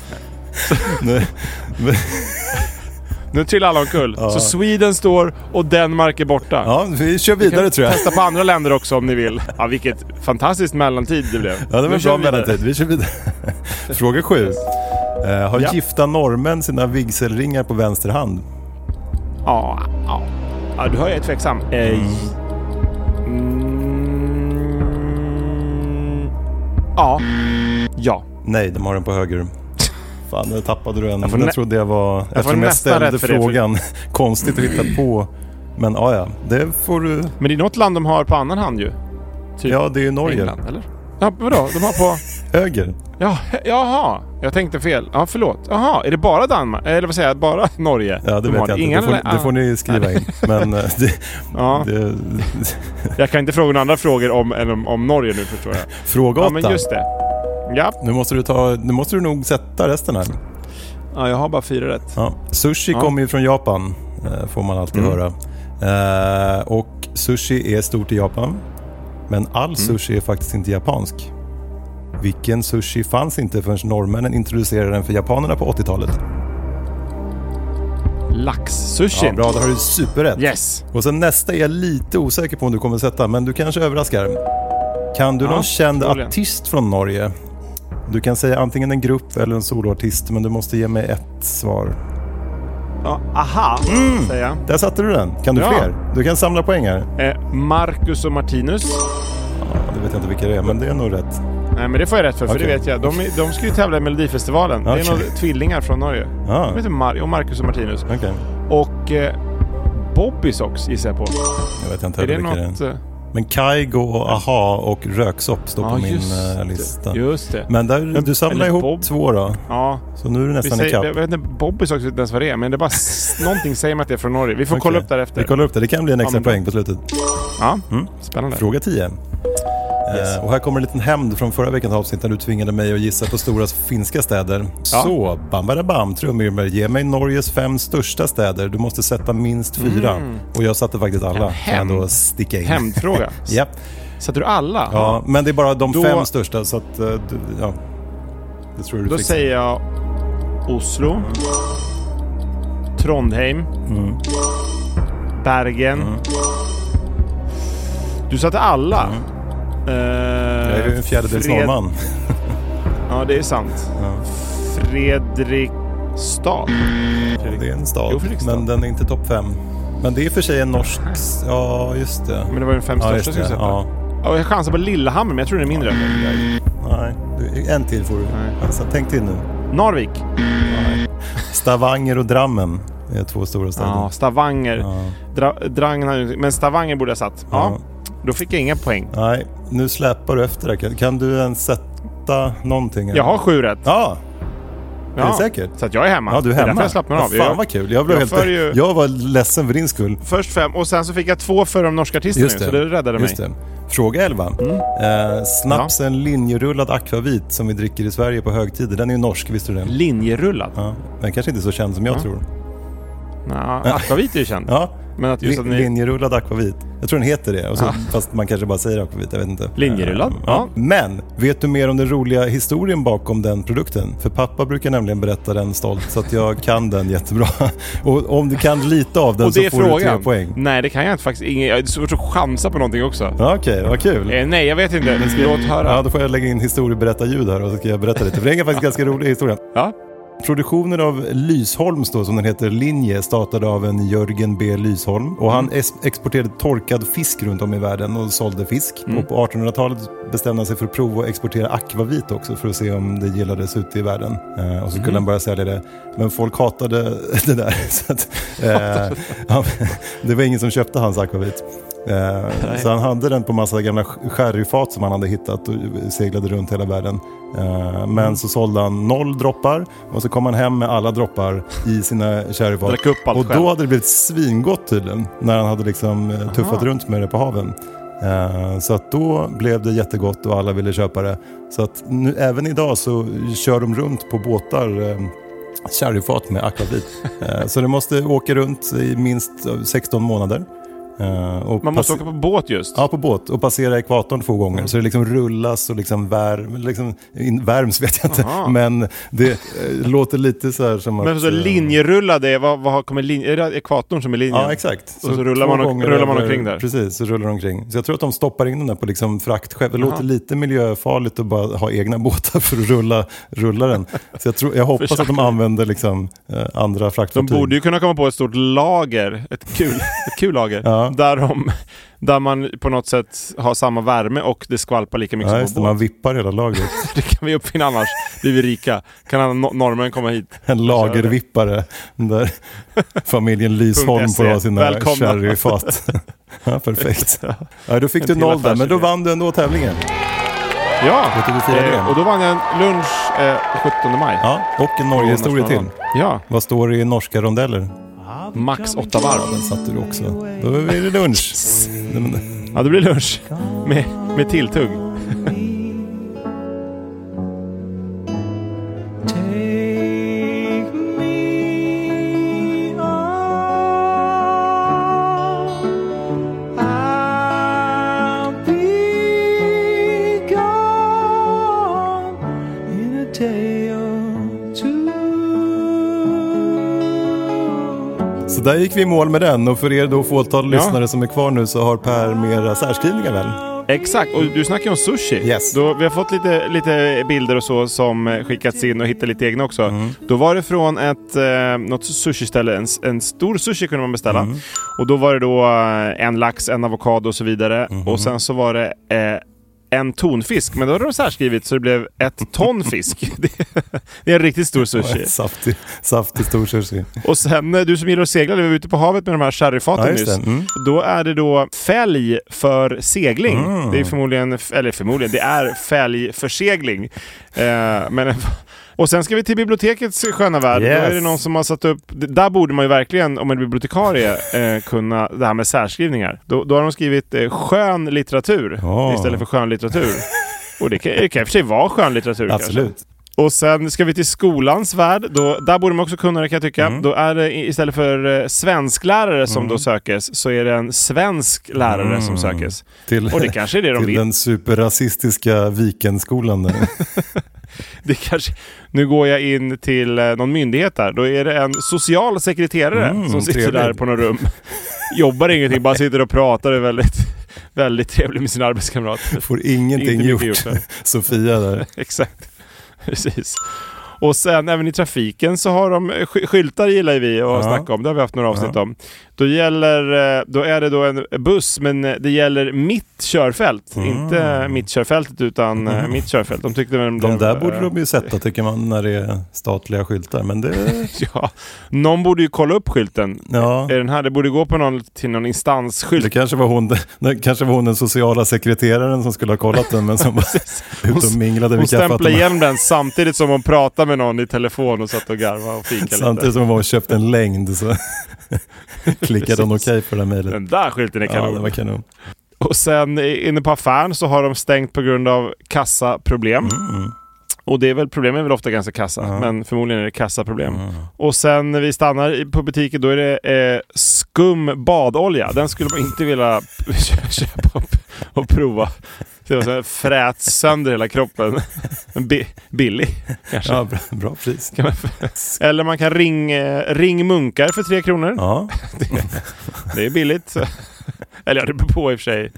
Nu- Nu trillar alla omkull. Så Sweden står och Danmark är borta. Ja, vi kör vidare tror jag. Testa på andra länder också om ni vill. Ja, vilket fantastiskt mellantid det blev. Ja, det var en bra vi mellantid. Vi kör vidare. Fråga sju. Eh, har Ja. gifta norrmän sina vigselringar på vänster hand? Ja, ja. ja du hör jag är tveksam. Eh, mm, ja. Ja. Nej, de har den på höger. Fan, nu tappade du en. Jag nä- trodde jag var... får Eftersom jag ställde rätt för frågan. Konstigt att hitta på. Men ja, ja. Det får du... Men det är något land de har på annan hand ju. Typ Ja, det är ju Norge. England, eller? Ja, vadå? De har på... Höger. Ja, jaha. Jag tänkte fel. Ja, förlåt. Jaha, är det bara Danmark? Eller vad säger jag? Bara Norge? Ja, det de vet jag inte. Det får, eller- det får ni skriva in. Men eh, det, Ja, det, jag kan inte fråga några andra frågor om, om, om Norge nu förstår jag. fråga Ja, åtta. men just det. Ja. Nu måste, du ta, nu måste du nog sätta resten här. ja, jag har bara fyra rätt. Ja. Sushi Ja. kommer ju från Japan, eh, får man alltid Mm. höra. Eh, och sushi är stort i Japan. Men all Mm. sushi är faktiskt inte japansk. Vilken sushi fanns inte förrän norrmännen introducerade den för japanerna på 80-talet? Laxsushi. Ja, bra, då har du superrätt. Yes. Och sen nästa är jag lite osäker på om du kommer sätta, men du kanske överraskar. Kan du Ja, någon känd artist från Norge? Du kan säga antingen en grupp eller en soloartist, men du måste ge mig ett svar. Ja, aha, säger jag. Där satte du den. Kan du Ja. fler? Du kan samla poäng här. Eh, Marcus och Martinus. Ja, det vet jag inte vilka det är, men det är nog rätt. Nej men det får jag rätt för, för Okej. det vet jag. De, de ska ju tävla i Melodifestivalen. Det är några tvillingar från Norge. Ja, De heter Mar- och Marcus och Martinus. okej. Och eh, Bobby Socks gissar jag på. Jag vet inte Är det något... det är. Men Kaigo, och Aha och Röksopp står Ja, på min eh, lista. det. Just det. Men där, du samlar ihop Bob. två då. Ja, Så nu är du nästan säger, ikapp. jag vet inte, Bobby Socks vet inte ens vad det är, men det bara någonting säger mig att det är från Norge. Vi får kolla Okej. upp därefter. Vi kollar upp det. Det kan bli en extra bra. poäng på slutet. Ja, Mm. spännande. Fråga 10. Yes. Eh, och här kommer en liten hämnd från förra veckans avsnitt när du tvingade mig att gissa på stora finska städer. Så, bam, bam, bam trumvirvel. Ge mig Norges fem största städer. Du måste sätta minst fyra. Och jag satte faktiskt alla. En Kan jag hämnd. då sticka in. Hämndfråga. Japp. Sätter du alla? Ja, men det är bara de Då- fem största så att, eh, du, ja. Det tror du Då fixar. säger jag Oslo. Trondheim. Mm. Bergen. Du satte alla. Eh, Jag är ju en fjärdedels Fred- norrman. Ja, det är sant. Ja. Fredrikstad. Det är en stad, Jo, Fredrikstad. men den är inte topp fem. Men det är för sig en norsk... Ja, just det. Men det var ju de fem Ja, största just skulle. Ja. Ja. jag chansar på Lillehammer, men jag tror den är mindre. Nej, en till får du. Nej. Alltså, tänk till nu. Narvik. Stavanger och Drammen är två stora städer. Ja, Stavanger. Ja. Dra, ju- Men Stavanger borde jag satt. Ja. Ja. Då fick jag inga poäng. Nej, nu släpar du efter där. Kan, du ens sätta någonting? Jag har sju rätt. Ja, är Ja. du säker? Så att jag är hemma. Ja, du är Det är hemma. därför jag slappnar av. Ja, fan vad kul. Jag, blev jag helt, ju- jag var ledsen för din skull. Först fem och sen så fick jag två för de norska artisterna Just ju, det. så det räddade Just mig. det. Fråga 11. Eh, snapsen linjerullad akvavit som vi dricker i Sverige på högtider. Den är ju norsk, visste du det? Linjerullad? Ja, men kanske inte så känd som jag Ja. tror. Nja, akvavit är ju känd. Ja, Men att just att ni... linjerullad akvavit. Jag tror den heter det, och så, Ja. fast man kanske bara säger akvavit, jag vet inte. Linjerullad? Eh, Ja. Men, vet du mer om den roliga historien bakom den produkten? För pappa brukar nämligen berätta den stolt, så att jag kan den jättebra. Och om du kan lite av den så får du tre frågan. poäng. Nej, det kan jag inte faktiskt. Ingen, det är svårt att chansa på någonting också. Ja, Okej, vad kul. Eh, nej, jag vet inte. Låt höra. Ja, då får jag lägga in historieberättarljud här och så ska jag berätta lite. För det är faktiskt ganska rolig historia. Ja. Produktionen av Lysholms då, som den heter, linje, startade av en Jörgen B. Lysholm. Och han exporterade torkad fisk runt om i världen och sålde fisk. Och på 1800-talet bestämde han sig för att prova att exportera akvavit också för att se om det gillades ute i världen. Eh, och så skulle han börja sälja det. Men folk hatade det där. Så att, eh, det var ingen som köpte hans akvavit. Eh, så han hade den på massa gamla sherryfat som han hade hittat och seglade runt hela världen. Eh, men så sålde han noll droppar och så kom han hem med alla droppar i sina sherryfat. Drack upp allt och själv. då hade det blivit svingott tydligen när han hade liksom eh, tuffat Aha. runt med det på haven. Eh, så att då blev det jättegott och alla ville köpa det. Så att nu, även idag så kör de runt på båtar eh, sherryfat med akvavit. Eh, så det måste åka runt i minst eh, 16 månader. Och Man måste åka på båt just. Ja, på båt och passera ekvatorn två gånger. Så det liksom rullas och liksom, värm, liksom in, värms vet jag inte. Aha. Men det eh, låter lite så här som Men att... så eh, linjerullade, vad, vad kommer linje... Är det ekvatorn som är linjen? Ja, exakt. Och så rullar man och- rullar man omkring där. Precis, så rullar de omkring. Så jag tror att de stoppar in den där på liksom fraktskepp. Det låter lite miljöfarligt att bara ha egna båtar för att rulla, rulla den. Så jag, tror, jag hoppas att de använder liksom, eh, andra De fraktfartyg. borde ju kunna komma på ett stort lager, ett kul, ett kul lager, Ja. Där, de, där man på något sätt har samma värme och det skvalpar lika mycket Ja, som på båt. man vippar hela lagret. Det kan vi uppfinna annars, blir vi rika. Kan alla no- norrmän komma hit? En lagervippare där familjen Lysholm får ha sina Välkomna. sherryfat. ja, perfekt. Ja, då fick du noll där, men då vann du ändå tävlingen. Ja, eh, och då vann jag en lunch eh, 17 maj. Ja, och en Norgehistoria till. Ja, Vad står det i norska rondeller? Max åtta varv. Den satte du också. Då är det lunch. Ja, det blir lunch med, med tilltugg. där gick vi i mål med den och för er då fåtal Ja. lyssnare som är kvar nu så har Per mera särskrivningar väl? Exakt, och du snackar ju om sushi. Yes. Då, vi har fått lite, lite bilder och så som skickats in och hittat lite egna också. Mm. Då var det från ett, eh, något sushi-ställe, en, en stor sushi kunde man beställa. Mm. Och då var det då eh, en lax, en avokado och så vidare. Mm-hmm. Och sen så var det eh, en tonfisk, men då hade de särskrivit så det blev ett ton fisk. det, är en riktigt stor sushi. Saftig, saftig stor sushi. Och sen, eh, du som gillar att segla, vi var ute på havet med de här sherryfaten Ja, nyss. Mm. Då är det då fälg för segling. Mm. Det är förmodligen, eller förmodligen, det är fälg för segling. Eh, men, och sen ska vi till bibliotekets sköna värld. Yes. Då är det någon som har satt upp, där borde man ju verkligen, om är bibliotekarie, eh, kunna det här med särskrivningar. Då, då har de skrivit eh, skön litteratur Ja. istället för skön litteratur. Och det kan, det kan i och för sig vara skön litteratur kanske. Absolut. Och sen ska vi till skolans värld. Då, där borde man också kunna det kan jag tycka. Mm. Då är det istället för eh, svensklärare som då sökes, så är det en svensk lärare som sökes. Till, Och det kanske är det de till vill. den superrasistiska Vikenskolan. Det kanske, nu går jag in till eh, någon myndighet där. Då är det en social sekreterare Mm, som sitter trevligt. där på något rum. Jobbar ingenting, bara sitter och pratar är väldigt, väldigt trevlig med sina arbetskamrater. Får ingenting Inte gjort. mycket där. Sofia där. Exakt. Precis. Och sen även i trafiken så har de sk- skyltar gillar ju vi att Ja. snacka om. Det har vi haft några avsnitt om. Då, gäller, eh, då är det då en buss, men eh, det gäller mitt körfält. Inte mitt körfältet utan eh, mitt körfält. De tyckte väl Mm. De blev, där borde de ju sätta tycker man när det är statliga skyltar. Men det, Ja, någon borde ju kolla upp skylten. ja. Är den här? Det borde gå på någon, till någon instansskylt. Det kanske var, hon, det kanske var hon den sociala sekreteraren som skulle ha kollat den men som var ute och minglade Hon vid stämplade kaffeautomaten. igenom den samtidigt som hon pratade med någon i telefon och satt och garvade och fikade Samtidigt lite. som hon var och köpte en längd så klickade hon okej på det här mejlet. Den där skylten är Ja, kanon. det var kanon. Och sen inne på affären så har de stängt på grund av kassaproblem. Mm. Och det är väl, problemen är väl ofta ganska kassa, Ja. men förmodligen är det kassaproblem. Mm. Och sen när vi stannar på butiken då är det eh, skum badolja. Den skulle man inte vilja köpa och, och prova. Det var så här frät sönder hela kroppen. En bi- billig kanske. Ja, bra, bra pris. Man Eller man kan ring, eh, ring munkar för tre kronor. Ja, Det är billigt. Eller ja, det beror på i och för sig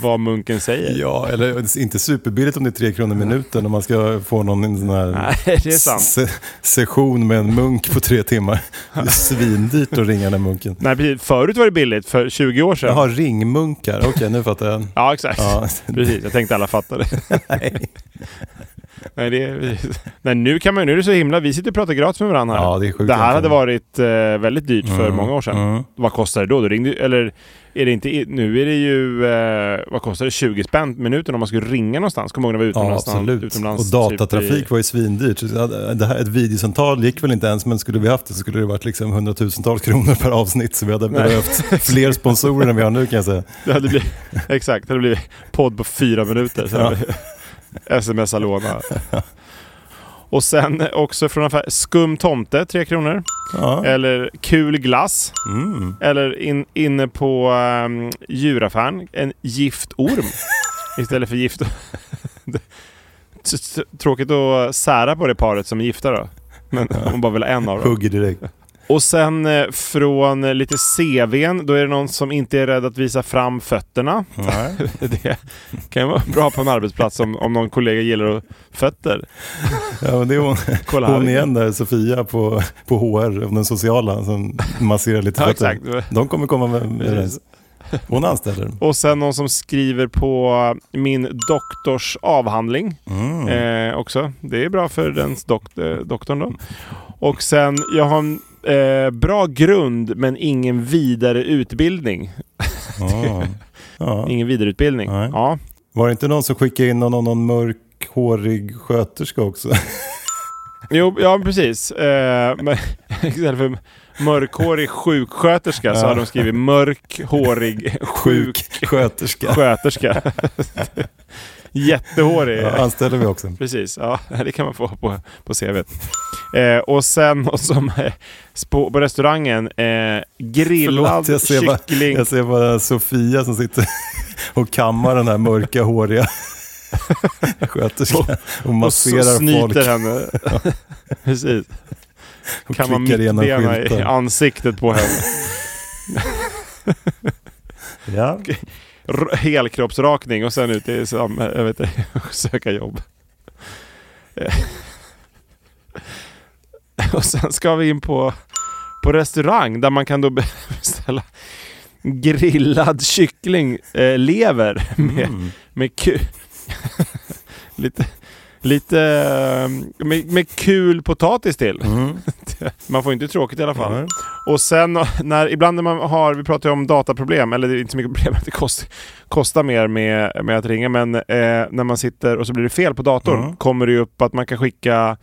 vad munken säger. ja, eller inte superbilligt om det är tre kronor minuten om man ska få någon sån här Nej, det är sant. se- session med en munk på tre timmar. Det är svindyrt att ringa den munken. Nej, precis. Förut var det billigt, för 20 år sedan. Jaha, ringmunkar. Okej, nu fattar jag. Ja, exakt. Ja, Precis, jag tänkte alla fattade. nej. Nej, det är, nej, nu kan man nu är det så himla... Vi sitter och pratar gratis med varandra här. Ja, det är sjukt det här hade varit eh, väldigt dyrt för Mm, många år sedan. mm. Vad kostar det då? då ringde, eller är det inte... Nu är det ju... Eh, vad kostar det? 20 spänn minuten om man skulle ringa någonstans. Kommer du ihåg när vi var Ja, utomlands? absolut. utomlands och typ datatrafik i- var ju svindyrt. Det här, ett videosamtal gick väl inte ens, men skulle vi haft det så skulle det varit liksom hundratusentals kronor per avsnitt. Så vi hade Nej. behövt fler sponsorer än vi har nu kan jag säga. Det hade blivit, exakt, det hade blivit podd på fyra minuter. Ja. Smsa låna. Och sen också från affär, skum tomte, tre kronor. Ja. Eller kul glass. Mm. Eller in, inne på um, djuraffären, en giftorm. Istället för gift... Tråkigt att sära på det paret som är gifta då. Men hon bara vill ha en av dem. Hugger direkt. Och sen eh, från lite CVn, då är det någon som inte är rädd att visa fram fötterna. Nej. Det kan vara bra på en arbetsplats om, om någon kollega gillar fötter. Ja, men det är hon, Kolla hon igen där, Sofia på, på HR, den sociala, som masserar lite Ja, fötter. exakt. De kommer komma med, med det. Hon anställer. Och sen någon som skriver på min doktors avhandling. Mm. Eh, också. Det är bra för den dok eh, doktorn då. Och sen, jag har en eh, bra grund men ingen vidare utbildning. Ja. Ja. Ingen vidareutbildning. Nej. Ja. Var det inte någon som skickade in någon, någon mörkhårig sköterska också? Jo, ja precis. Eh, men istället för mörkhårig sjuksköterska så Ja. har de skrivit mörkhårig sjuk Sjuksköterska. sköterska. Jättehårig. Ja, anställer vi också. Precis, ja det kan man få på, på CVt. Eh, och sen och som eh, på, på restaurangen, eh, grillad Förlåt, jag ser, bara, kyckling. jag ser bara Sofia som sitter och kammar den här mörka håriga sköterskan och och så masserar snyter folk. henne. Precis. Och kan man mittbena i ansiktet på henne. Ja. Helkroppsrakning och sen ut i sam- jag vet inte, söka jobb. Eh. och sen ska vi in på, på restaurang där man kan då beställa grillad kyckling, eh, lever med, Mm. med ku- lite, lite eh, med, med kul potatis till. Mm. Man får inte tråkigt i alla fall. Nej. Och sen när, ibland när man har, vi pratar ju om dataproblem, eller det är inte så mycket problem, det kost, kostar mer med, med att ringa, men eh, när man sitter och så blir det fel på datorn Mm. kommer det ju upp att man kan skicka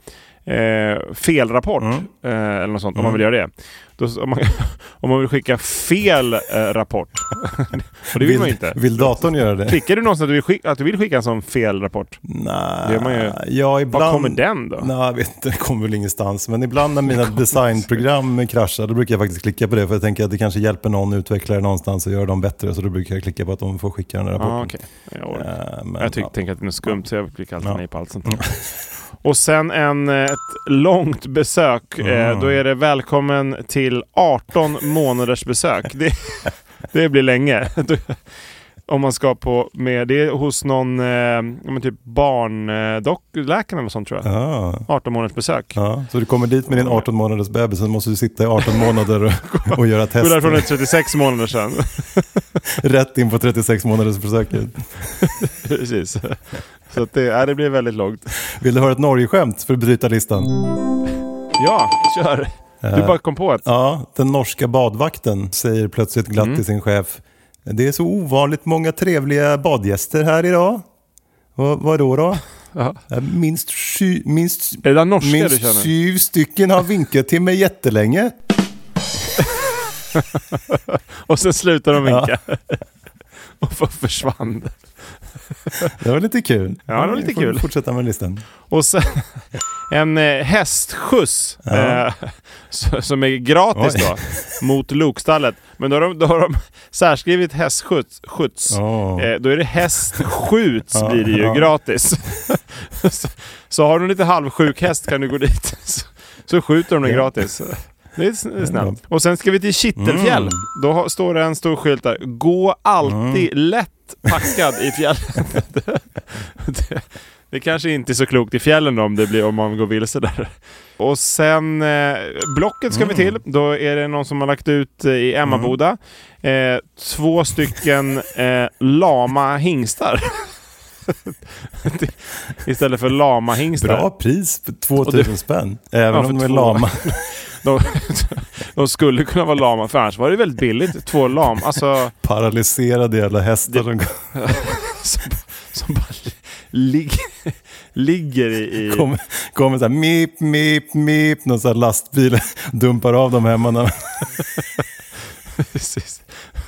eh, felrapport, Mm. eh, eller något sånt, om Mm. man vill göra det. Då, om, man, om man vill skicka fel eh, rapport, och det vill, man ju inte. Vill datorn göra det? Klickar du någonstans att du vill skicka, att du vill skicka en sån fel rapport? Nej. Man. Ja, ibland... Var kommer den då? Nej, jag vet inte. Det kommer väl ingenstans. Men ibland när mina designprogram kraschar, då brukar jag faktiskt klicka på det. För jag tänker att det kanske hjälper någon utvecklare någonstans och gör dem bättre. Så då brukar jag klicka på att de får skicka den här rapporten. Ah, okej. Jag. Eh, men, Jag tycker, ja. tänker att det är skumt så jag klickar alltid Ja. nej på allt sånt där. Och sen en, eh, ett långt besök. Eh, Mm. då är det välkommen till 18 månaders besök. Det, det blir länge. Om man ska på med det är hos någon eh, typ barnläkare eller sånt tror jag. Ja, 18 månaders besök. ja. Så du kommer dit med din 18 månaders bebis, sen måste du sitta i 18 månader och, och göra Går därifrån är 36 månader sedan. Rätt in på 36 månaders försöket. Precis. Så det, ja, det blir väldigt långt. Vill du höra ett Norge-skämt för att bryta listan? Ja, kör. Du Eh, bara kom på ett. Ja, den norska badvakten säger plötsligt glatt Mm. till sin chef. Det är så ovanligt många trevliga badgäster här idag. Vad, då? Ja. Eh, Minst, sju, minst, minst sju stycken har vinkat till mig jättelänge. Och sen slutar de vinka. Och försvann. Det var lite kul. Ja, det var lite kul. Fortsätta med listan. Och sen en eh, hästskjuts Ja. eh, som är gratis Oj. då mot lokstallet. Men då har de, då har de särskrivit hästskjuts. Skjuts. Åh. Eh, då är det hästskjuts Ja, blir det ju ja. gratis. så, så har du en lite halvsjuk häst kan du gå dit. Så, så skjuter de den gratis. Det är, snällt. Och sen ska vi till Kittelfjäll. Mm. Då har, står det en stor skylt där. Gå alltid lätt packad i fjällen. det, det, det kanske inte är så klokt i fjällen då, om, det blir, om man går vilse där. Och sen eh, Blocket ska vi till. Då är det någon som har lagt ut eh, i Emmaboda eh, två stycken eh, lama hingstar. Istället för lama hingstar. Bra pris, för 2000 Och det- spänn. Även Ja, om de är två. lama. De, de skulle kunna vara lama, för annars var det väldigt billigt. Två lam, alltså Paralyserade jävla hästar som som, som bara ligger, ligger i... kommer, kommer så här mip, mip, mip, någon sån här lastbil dumpar av dem hemma. Precis,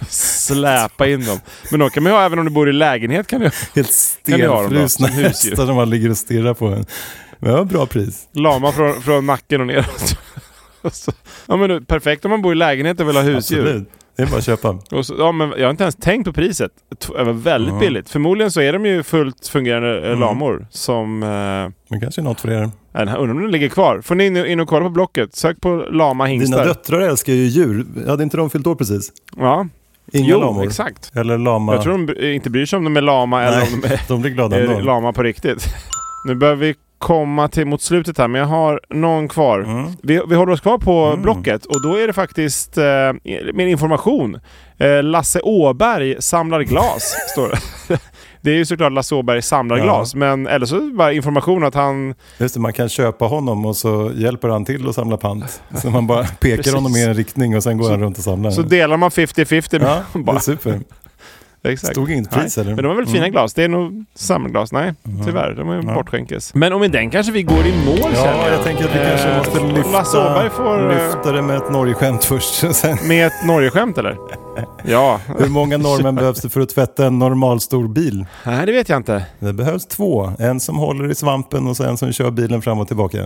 släpa in dem. Men de kan man ha även om du bor i lägenhet. Kan du, helt stelfrusna hästar som bara ligger och stirrar på en. Men ja, bra pris. lama från, från nacken och neråt. Så- ja, men det- perfekt om man bor i lägenhet och vill ha husdjur. Absolut. Det är bara att köpa. Så, ja, men jag har inte ens tänkt på priset. Det var väldigt Ja. billigt. Förmodligen så är de ju fullt fungerande eh, Mm. lamor som... Eh, Men kanske är något för er. Undrar om den ligger kvar. Får ni in, in och kolla på Blocket. Sök på lama Dina hingstar. döttrar älskar ju djur. Hade inte de fyllt år precis? Ja, Inga jo, lamor? exakt. Eller lama? Jag tror de inte bryr sig om de är lama eller Nej, om de är, de blir glada är ändå. lama på riktigt. Nu börjar vi komma till mot slutet här, men jag har någon kvar. Mm. Vi, vi håller oss kvar på Mm. Blocket och då är det faktiskt eh, mer information. Eh, Lasse Åberg samlar glas, står det. Det är ju såklart Lasse Åberg samlar Ja. glas, men eller så är det bara information att han... Just det, man kan köpa honom och så hjälper han till att samla pant. Så man bara pekar honom i en riktning och sen går Så- han runt och samlar. Så delar man 50-50 med ja, det är bara. super. Exakt. Stod inget pris eller? Men de var väldigt fina glas. Det är nog samlarglas. Nej, tyvärr. De är Ja. bortskänkes. Men med den kanske vi går i mål känner Ja, jag tänker att vi Eh, kanske måste lyfta, Lasse Åberg får... eh, lyfta det med ett Norge-skämt först. Sen, Med ett Norge-skämt eller? Ja. hur många norrmän behövs det för att tvätta en normalstor bil? Nej, det vet jag inte. Det behövs två. En som håller i svampen och så en som kör bilen fram och tillbaka.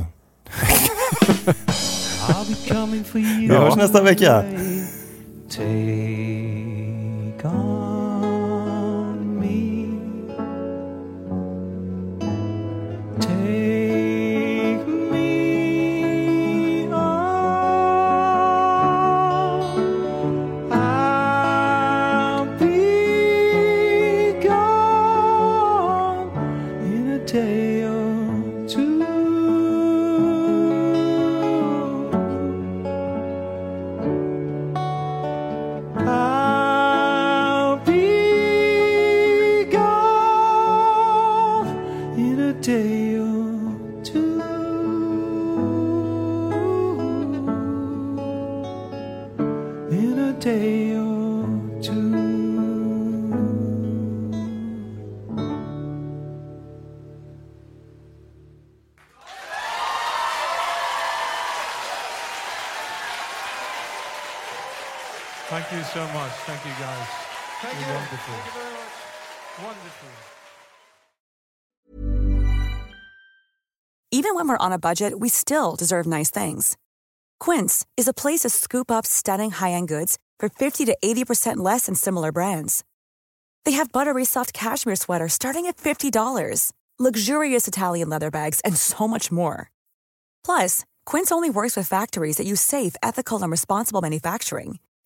I'll be coming for you. Vi hörs nästa vecka. So much. Thank you, guys. Thank You're wonderful. Wonderful. Even when we're on a budget, we still deserve nice things. Quince is a place to scoop up stunning high-end goods for 50 to 80% less than similar brands. They have buttery soft cashmere sweaters starting at $50, luxurious Italian leather bags, and so much more. Plus, Quince only works with factories that use safe, ethical, and responsible manufacturing.